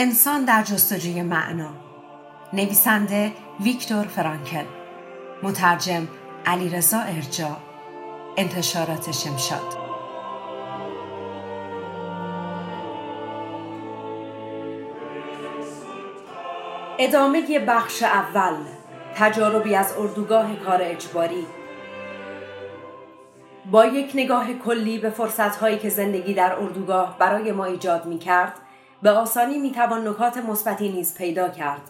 انسان در جستجوی معنا. نویسنده ویکتور فرانکل. مترجم علیرضا ارجا انتشارات شمشاد. ادامه بخش اول. تجاربی از اردوگاه کار اجباری. با یک نگاه کلی به فرصتهایی که زندگی در اردوگاه برای ما ایجاد می کرد به آسانی می توان نکات مثبتی نیز پیدا کرد.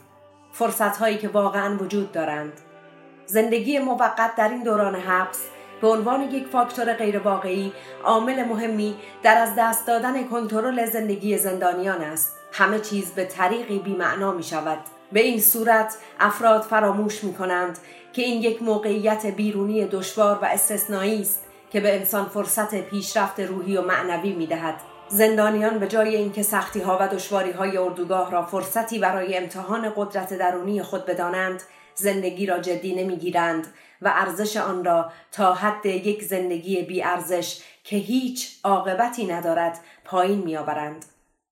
فرصتهایی که واقعا وجود دارند. زندگی موقت در این دوران حبس به عنوان یک فاکتور غیرواقعی عامل مهمی در از دست دادن کنترل زندگی زندانیان است. همه چیز به طریقی بیمعنا می شود به این صورت افراد فراموش می کنند که این یک موقعیت بیرونی دشوار و استثنایی است که به انسان فرصت پیشرفت روحی و معنوی می دهد. زندانیان به جای اینکه سختی ها و دشواری های اردوگاه را فرصتی برای امتحان قدرت درونی خود بدانند زندگی را جدی نمی‌گیرند و ارزش آن را تا حد یک زندگی بی ارزش که هیچ عاقبتی ندارد پایین میآورند.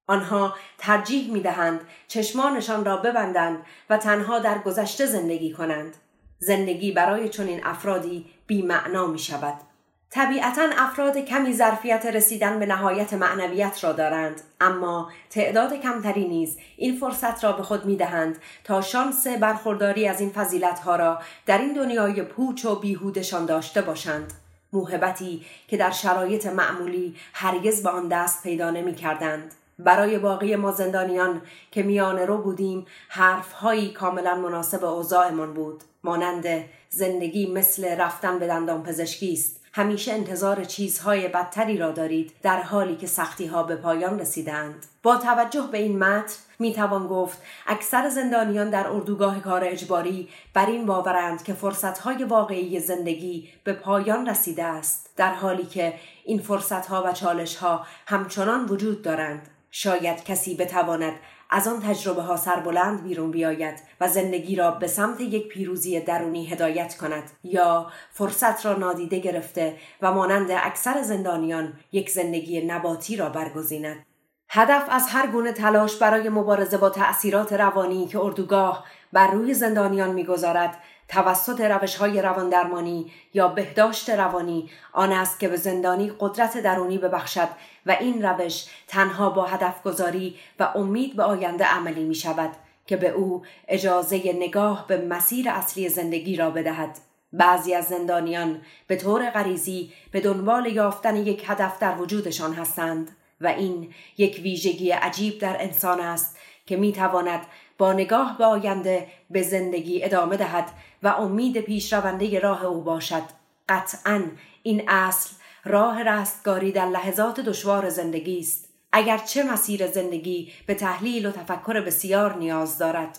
آنها ترجیح می دهند چشمانشان را ببندند و تنها در گذشته زندگی کنند. زندگی برای چنین افرادی بیمعنا می شود. طبیعتا افراد کمی ظرفیت رسیدن به نهایت معنویت را دارند. اما تعداد کمتری نیز این فرصت را به خود می دهند تا شانس برخورداری از این فضیلت ها را در این دنیای پوچ و بیهودشان داشته باشند. موهبتی که در شرایط معمولی هرگز به آن دست پیدا نمی کردند. برای باقی ما زندانیان که میان رو بودیم حرفهایی کاملا مناسب اوضاعمان بود. مانند زندگی مثل رفتن به دندان پزشکی است. همیشه انتظار چیزهای بدتری را دارید در حالی که سختی ها به پایان رسیدند با توجه به این متن می توان گفت اکثر زندانیان در اردوگاه کار اجباری بر این باورند که فرصتهای واقعی زندگی به پایان رسیده است در حالی که این فرصتها و چالشها همچنان وجود دارند. شاید کسی بتواند از آن تجربه ها سربلند بیرون بیاید و زندگی را به سمت یک پیروزی درونی هدایت کند یا فرصت را نادیده گرفته و مانند اکثر زندانیان یک زندگی نباتی را برگزیند. هدف از هر گونه تلاش برای مبارزه با تأثیرات روانی که اردوگاه بر روی زندانیان می‌گذارد توسط روش های روان درمانی یا بهداشت روانی آن است که به زندانی قدرت درونی ببخشد و این روش تنها با هدف گذاری و امید به آینده عملی می شود که به او اجازه نگاه به مسیر اصلی زندگی را بدهد. بعضی از زندانیان به طور غریزی به دنبال یافتن یک هدف در وجودشان هستند و این یک ویژگی عجیب در انسان است که می تواند با نگاه به آینده به زندگی ادامه دهد و امید پیشرونده راه او باشد. قطعا این اصل راه رستگاری در لحظات دشوار زندگی است اگرچه مسیر زندگی به تحلیل و تفکر بسیار نیاز دارد.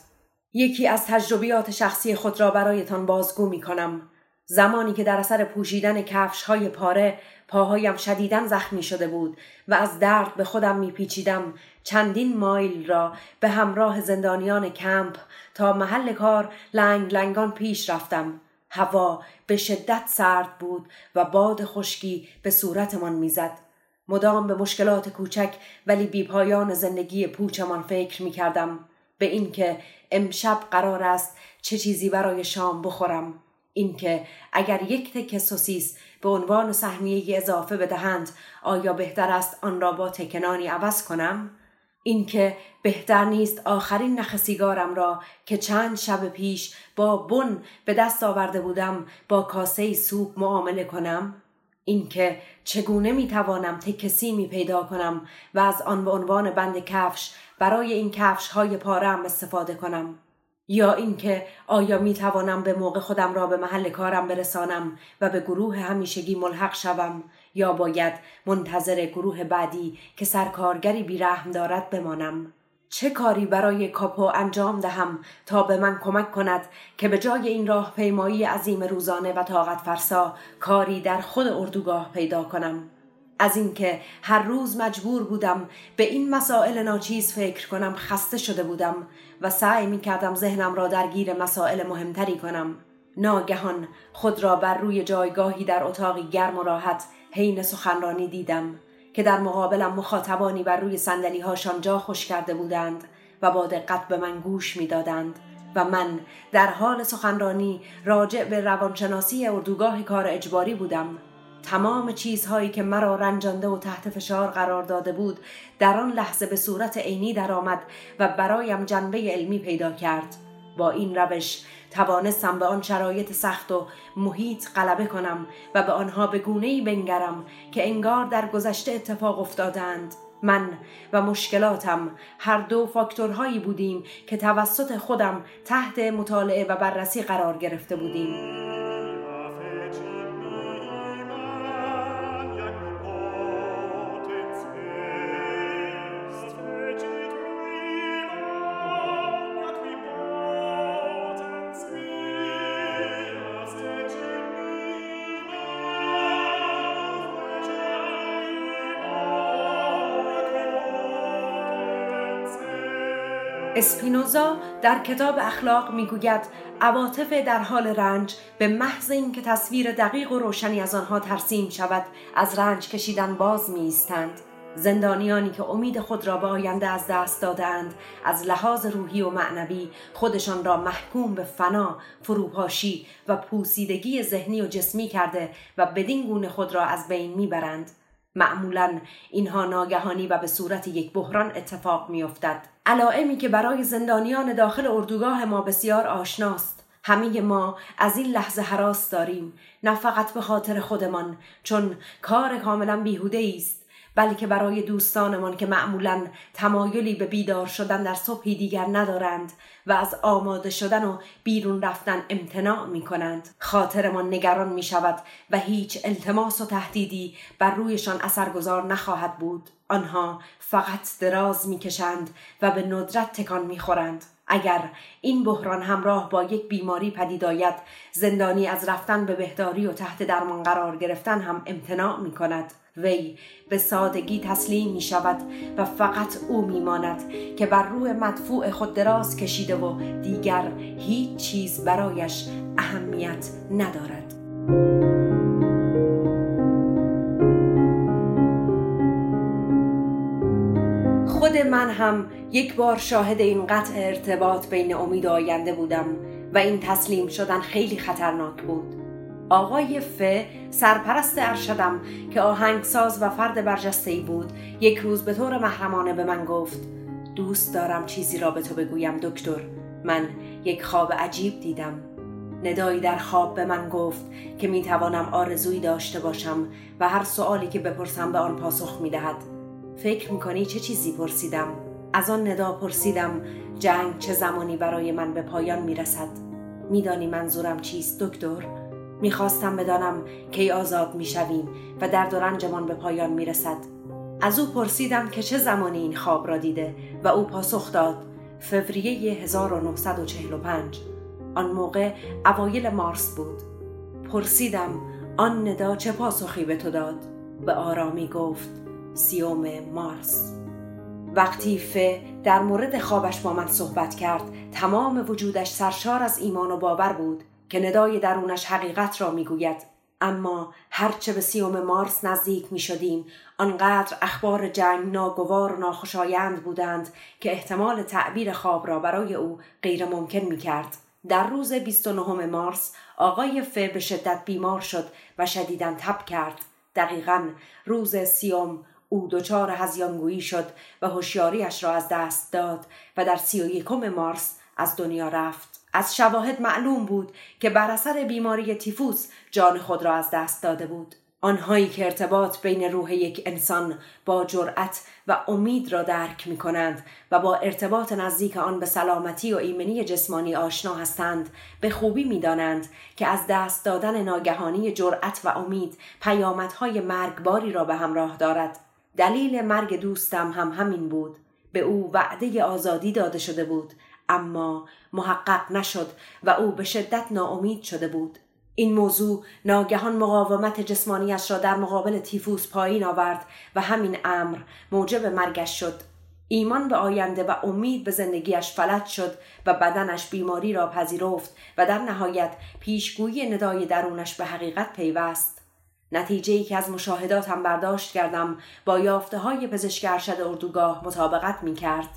یکی از تجربیات شخصی خود را برایتان بازگو می کنم زمانی که در اثر پوشیدن کفش های پاره پاهایم شدیدن زخمی شده بود و از درد به خودم میپیچیدم چندین مایل را به همراه زندانیان کمپ تا محل کار لنگ لنگان پیش رفتم. هوا به شدت سرد بود و باد خشکی به صورتمان می‌زد. مدام به مشکلات کوچک ولی بیپایان زندگی پوچمان فکر می کردم به اینکه امشب قرار است چه چیزی برای شام بخورم. اینکه اگر یک تکه سوسیس به عنوان سهمیه اضافه بدهند آیا بهتر است آن را با تکنانی عوض کنم؟ اینکه بهتر نیست آخرین نخ سیگارم را که چند شب پیش با بن به دست آورده بودم با کاسه سوپ معامله کنم؟ اینکه چگونه می توانم تکسی می پیدا کنم و از آن به عنوان بند کفش برای این کفش های پارم استفاده کنم؟ یا اینکه آیا می توانم به موقع خودم را به محل کارم برسانم و به گروه همیشگی ملحق شوم؟ یا باید منتظر گروه بعدی که سرکارگری بیرحم دارد بمانم؟ چه کاری برای کاپو انجام دهم تا به من کمک کند که به جای این راه پیمایی عظیم روزانه و طاقت فرسا کاری در خود اردوگاه پیدا کنم؟ از اینکه هر روز مجبور بودم به این مسائل ناچیز فکر کنم خسته شده بودم و سعی می کردم ذهنم را درگیر مسائل مهمتری کنم. ناگهان خود را بر روی جایگاهی در اتاقی گرم و راحت حین سخنرانی دیدم که در مقابلم مخاطبانی بر روی سندلی هاشان جا خوش کرده بودند و با دقت به من گوش می‌دادند و من در حال سخنرانی راجع به روانشناسی اردوگاه کار اجباری بودم. تمام چیزهایی که مرا رنجانده و تحت فشار قرار داده بود در آن لحظه به صورت عینی درآمد و برایم جنبه علمی پیدا کرد. با این روش توانستم به آن شرایط سخت و محیط غلبه کنم و به آنها به گونه ای بنگرم که انگار در گذشته اتفاق افتادند. من و مشکلاتم هر دو فاکتورهایی بودیم که توسط خودم تحت مطالعه و بررسی قرار گرفته بودیم. اسپینوزا در کتاب اخلاق می‌گوید عواطف در حال رنج به محض اینکه تصویر دقیق و روشنی از آنها ترسیم شود از رنج کشیدن باز می زندانیانی که امید خود را به آینده از دست دادند از لحاظ روحی و معنوی خودشان را محکوم به فنا فروپاشی و پوسیدگی ذهنی و جسمی کرده و بدین گونه خود را از بین می‌برند. معمولا اینها ناگهانی و به صورت یک بحران اتفاق میافتد. علائمی که برای زندانیان داخل اردوگاه ما بسیار آشناست. همه ما از این لحظه حراس داریم. نه فقط به خاطر خودمان چون کار کاملا بیهوده است. بلکه برای دوستانمان که معمولا تمایلی به بیدار شدن در صبحی دیگر ندارند و از آماده شدن و بیرون رفتن امتناع می کنند خاطرمان نگران می شود و هیچ التماس و تهدیدی بر رویشان اثرگذار نخواهد بود. آنها فقط دراز می‌کشند و به ندرت تکان می‌خورند. اگر این بحران همراه با یک بیماری پدید آید زندانی از رفتن به بهداری و تحت درمان قرار گرفتن هم امتناع می کند وی به سادگی تسلیم می شود و فقط او می ماند که بر روی مدفوع خود دراز کشیده و دیگر هیچ چیز برایش اهمیت ندارد. من هم یک بار شاهد این قطع ارتباط بین امید آینده بودم و این تسلیم شدن خیلی خطرناک بود. آقای ف سرپرست ارشدم که آهنگساز و فرد برجسته بود یک روز به طور محرمانه به من گفت دوست دارم چیزی را به تو بگویم دکتر. من یک خواب عجیب دیدم. ندایی در خواب به من گفت که می توانم آرزویی داشته باشم و هر سوالی که بپرسم به آن پاسخ می دهد. فکر می کنی چه چیزی پرسیدم؟ از آن ندا پرسیدم جنگ چه زمانی برای من به پایان می رسد؟ میدانی منظورم چیست دکتر؟ می‌خواستم بدانم کی آزاد می‌شویم و در و رنجمان به پایان می‌رسد از او پرسیدم که چه زمانی این خواب را دیده و او پاسخ داد فوریه 1945 آن موقع اوایل مارس بود پرسیدم آن ندا چه پاسخی به تو داد به آرامی گفت سیوم مارس وقتی ف در مورد خوابش با من صحبت کرد تمام وجودش سرشار از ایمان و باور بود که ندای درونش حقیقت را می‌گوید اما هرچه به سیوم مارس نزدیک می شدیم آنقدر اخبار جنگ ناگوار و ناخوشایند بودند که احتمال تعبیر خواب را برای او غیر ممکن می کرد. در روز 29 مارس آقای ف به شدت بیمار شد و شدیدا تب کرد. دقیقا روز سیوم او دچار هزیانگویی شد و هوشیاریش را از دست داد و در سی و یکم مارس از دنیا رفت. از شواهد معلوم بود که بر اثر بیماری تیفوس جان خود را از دست داده بود آنهایی که ارتباط بین روح یک انسان با جرأت و امید را درک می کنند و با ارتباط نزدیک آن به سلامتی و ایمنی جسمانی آشنا هستند به خوبی می دانند که از دست دادن ناگهانی جرأت و امید پیامدهای مرگباری را به همراه دارد دلیل مرگ دوستم هم همین بود. به او وعده آزادی داده شده بود اما محقق نشد و او به شدت ناامید شده بود. این موضوع ناگهان مقاومت جسمانیش را در مقابل تیفوس پایین آورد و همین امر موجب مرگش شد. ایمان به آینده و امید به زندگیش فلج شد و بدنش بیماری را پذیرفت و در نهایت پیشگویی ندای درونش به حقیقت پیوست. نتیجه ای که از مشاهداتم برداشت کردم با یافته های پزشک ارشد اردوگاه مطابقت می کرد.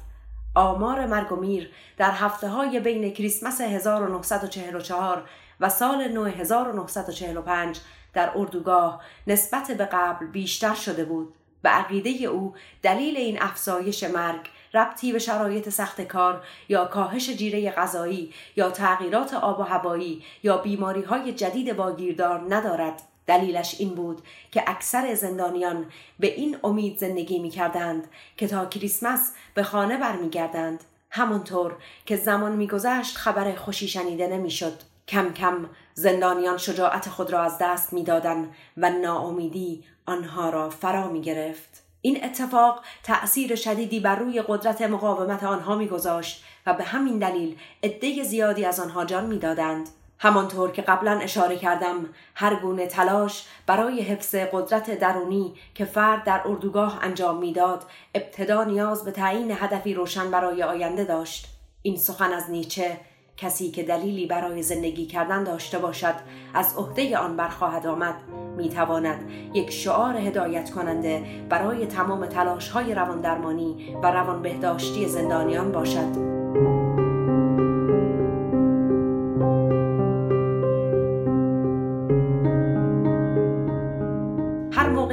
آمار مرگ و میر در هفته های بین کریسمس 1944 و سال 1945 در اردوگاه نسبت به قبل بیشتر شده بود به عقیده او دلیل این افزایش مرگ ربطی به شرایط سخت کار یا کاهش جیره غذایی یا تغییرات آب و هوایی یا بیماری های جدید واگیردار ندارد دلیلش این بود که اکثر زندانیان به این امید زندگی می کردند که تا کریسمس به خانه برمیگردند. همانطور که زمان میگذشت خبر خوشی شنیده نمی‌شد. کم کم زندانیان شجاعت خود را از دست می‌دادند و ناامیدی آنها را فرا می گرفت. این اتفاق تأثیر شدیدی بر روی قدرت مقاومت آنها میگذاشت و به همین دلیل عده زیادی از آنها جان می‌دادند. همانطور که قبلا اشاره کردم هر گونه تلاش برای حفظ قدرت درونی که فرد در اردوگاه انجام می‌داد ابتدا نیاز به تعیین هدفی روشن برای آینده داشت. این سخن از نیچه کسی که دلیلی برای زندگی کردن داشته باشد از عهده آن برخواهد آمد. می تواند یک شعار هدایت کننده برای تمام تلاش های روان درمانی و روان بهداشتی زندانیان باشد.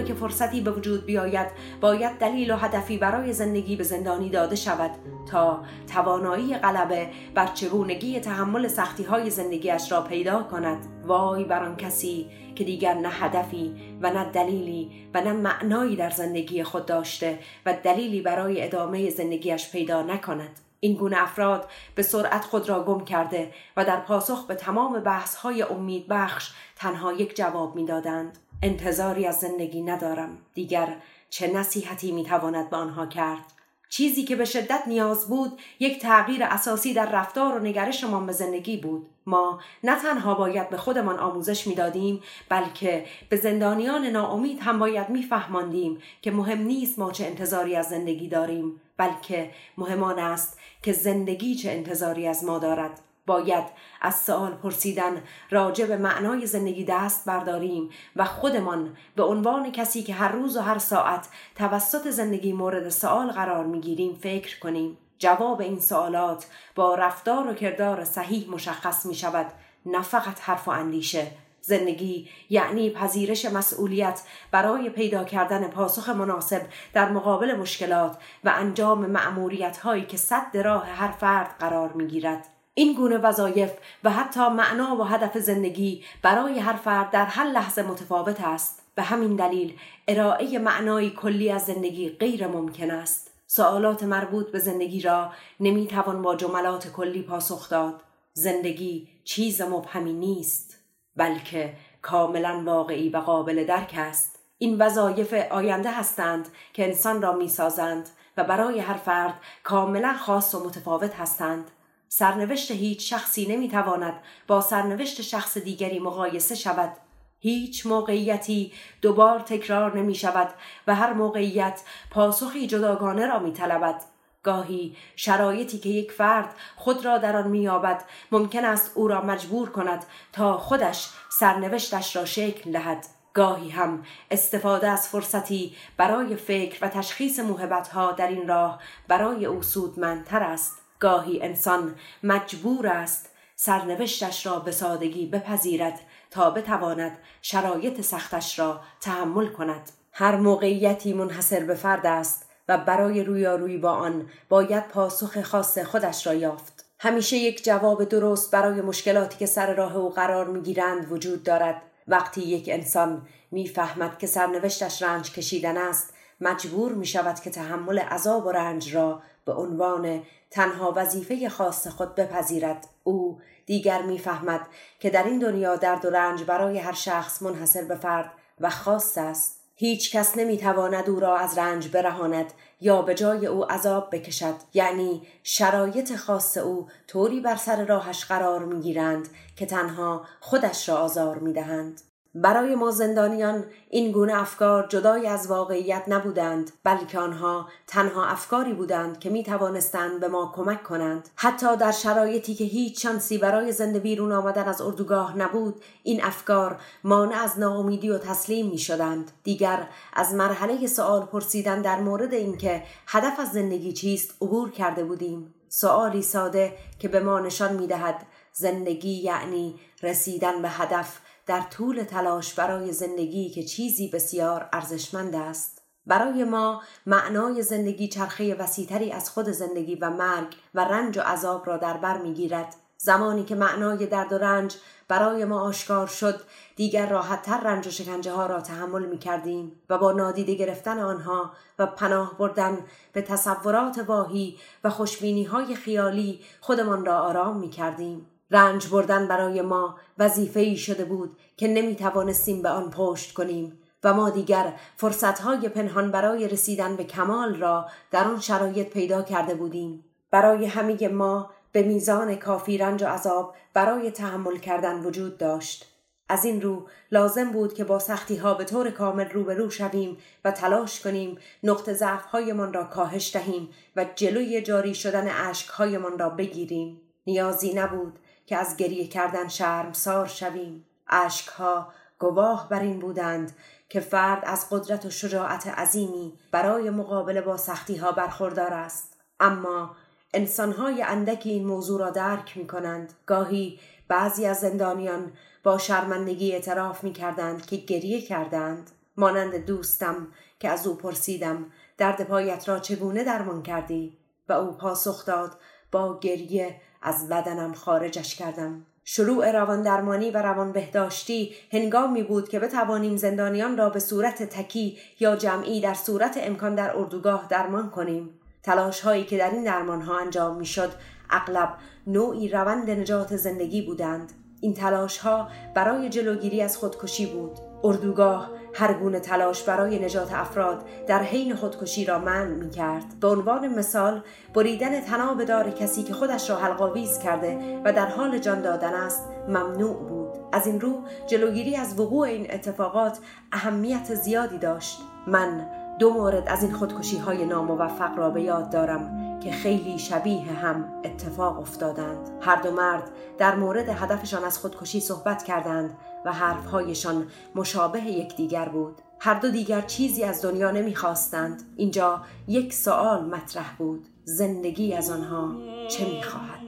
که فرصتی به وجود بیاید باید دلیل و هدفی برای زندگی به زندانی داده شود تا توانایی غلبه بر چگونگی تحمل سختی های زندگیش را پیدا کند. وای بر آن کسی که دیگر نه هدفی و نه دلیلی و نه معنایی در زندگی خود داشته و دلیلی برای ادامه زندگیش پیدا نکند. این گونه افراد به سرعت خود را گم کرده و در پاسخ به تمام بحث های امید بخش تنها یک جواب می‌دادند. انتظاری از زندگی ندارم. دیگر چه نصیحتی می‌تواند به آنها کرد؟ چیزی که به شدت نیاز بود یک تغییر اساسی در رفتار و نگرشمان به زندگی بود. ما نه تنها باید به خودمان آموزش می‌دادیم بلکه به زندانیان ناامید هم باید میفهماندیم که مهم نیست ما چه انتظاری از زندگی داریم بلکه مهمان است که زندگی چه انتظاری از ما دارد. باید از سوال پرسیدن راجع به معنای زندگی دست برداریم و خودمان به عنوان کسی که هر روز و هر ساعت توسط زندگی مورد سوال قرار می‌گیریم فکر کنیم جواب این سوالات با رفتار و کردار صحیح مشخص می شود نه فقط حرف و اندیشه زندگی یعنی پذیرش مسئولیت برای پیدا کردن پاسخ مناسب در مقابل مشکلات و انجام معمولیت هایی که صد راه هر فرد قرار می گیرد. این گونه وظایف و حتی معنا و هدف زندگی برای هر فرد در هر لحظه متفاوت است. به همین دلیل ارائه معنای کلی از زندگی غیر ممکن است. سوالات مربوط به زندگی را نمی‌توان با جملات کلی پاسخ داد. زندگی چیز مبهمی نیست بلکه کاملا واقعی و قابل درک است. این وظایف آینده هستند که انسان را می‌سازند و برای هر فرد کاملا خاص و متفاوت هستند. سرنوشت هیچ شخصی نمی‌تواند با سرنوشت شخص دیگری مقایسه شود. هیچ موقعیتی دوبار تکرار نمی شود و هر موقعیت پاسخی جداگانه را می طلبد. گاهی شرایطی که یک فرد خود را در آن مییابد ممکن است او را مجبور کند تا خودش سرنوشتش را شکل دهد. گاهی هم استفاده از فرصتی برای فکر و تشخیص موهبتها در این راه برای او سودمندتر است. گاهی انسان مجبور است سرنوشتش را به سادگی بپذیرد تا بتواند شرایط سختش را تحمل کند. هر موقعیتی منحصر به فرد است و برای رویارویی با آن باید پاسخ خاص خودش را یافت. همیشه یک جواب درست برای مشکلاتی که سر راه او قرار می‌گیرند وجود دارد. وقتی یک انسان می‌فهمد که سرنوشتش رنج کشیدن است مجبور می شود که تحمل عذاب و رنج را به عنوان تنها وظیفه خاص خود بپذیرد. او دیگر می‌فهمد که در این دنیا درد و رنج برای هر شخص منحصر به فرد و خاص است. هیچ کس نمی‌تواند او را از رنج برهاند یا به جای او عذاب بکشد. یعنی شرایط خاص او طوری بر سر راهش قرار می‌گیرند که تنها خودش را آزار می‌دهند. برای ما زندانیان این گونه افکار جدای از واقعیت نبودند بلکه آنها تنها افکاری بودند که می توانستند به ما کمک کنند. حتی در شرایطی که هیچ شانسی برای زنده بیرون آمدن از اردوگاه نبود این افکار مانع از ناامیدی و تسلیم می شدند دیگر از مرحله سوال پرسیدن در مورد اینکه هدف از زندگی چیست عبور کرده بودیم. سوالی ساده که به ما نشان می دهد زندگی یعنی رسیدن به هدف در طول تلاش برای زندگی که چیزی بسیار ارزشمند است برای ما معنای زندگی چرخه وسیتری از خود زندگی و مرگ و رنج و عذاب را در بر می‌گیرد زمانی که معنای درد و رنج برای ما آشکار شد دیگر راحتتر رنج و شکنجه ها را تحمل می کردیم و با نادیده گرفتن آنها و پناه بردن به تصورات واهی و خوشبینی های خیالی خودمان را آرام می کردیم. رنج بردن برای ما وظیفه ای شده بود که نمی توانستیم به آن پشت کنیم و ما دیگر فرصتهای پنهان برای رسیدن به کمال را در آن شرایط پیدا کرده بودیم. برای همه ما به میزان کافی رنج و عذاب برای تحمل کردن وجود داشت. از این رو لازم بود که با سختی ها به طور کامل روبرو شویم و تلاش کنیم نقط ضعف هایمان را کاهش دهیم و جلوی جاری شدن عشق هایمان را بگیریم. نیازی نبود که از گریه کردن شرمسار شویم. اشکها گواه بر این بودند که فرد از قدرت و شجاعت عظیمی برای مقابله با سختی ها برخوردار است. اما انسانهای اندکی این موضوع را درک می کنند گاهی بعضی از زندانیان با شرمندگی اعتراف می کردند که گریه کردند. مانند دوستم که از او پرسیدم درد پایت را چگونه درمان کردی؟ و او پاسخ داد با گریه از بدنم خارجش کردم. شروع روان درمانی و روان بهداشتی هنگامی بود که بتوانیم زندانیان را به صورت تکی یا جمعی در صورت امکان در اردوگاه درمان کنیم. تلاش هایی که در این درمان ها انجام می‌شد اغلب نوعی روند نجات زندگی بودند. این تلاش ها برای جلوگیری از خودکشی بود. اردوگاه هر گونه تلاش برای نجات افراد در حین خودکشی را منع می کرد. به عنوان مثال بریدن تناب دار کسی که خودش را حلقاویز کرده و در حال جان دادن است ممنوع بود. از این رو جلوگیری از وقوع این اتفاقات اهمیت زیادی داشت. من دو مورد از این خودکشی های ناموفق را به یاد دارم که خیلی شبیه هم اتفاق افتادند هر دو مرد در مورد هدفشان از خودکشی صحبت کردند و حرفهایشان مشابه یکدیگر بود. هر دو دیگر چیزی از دنیا نمی‌خواستند. اینجا یک سوال مطرح بود. زندگی از آنها چه می‌خواهد؟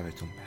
sabes.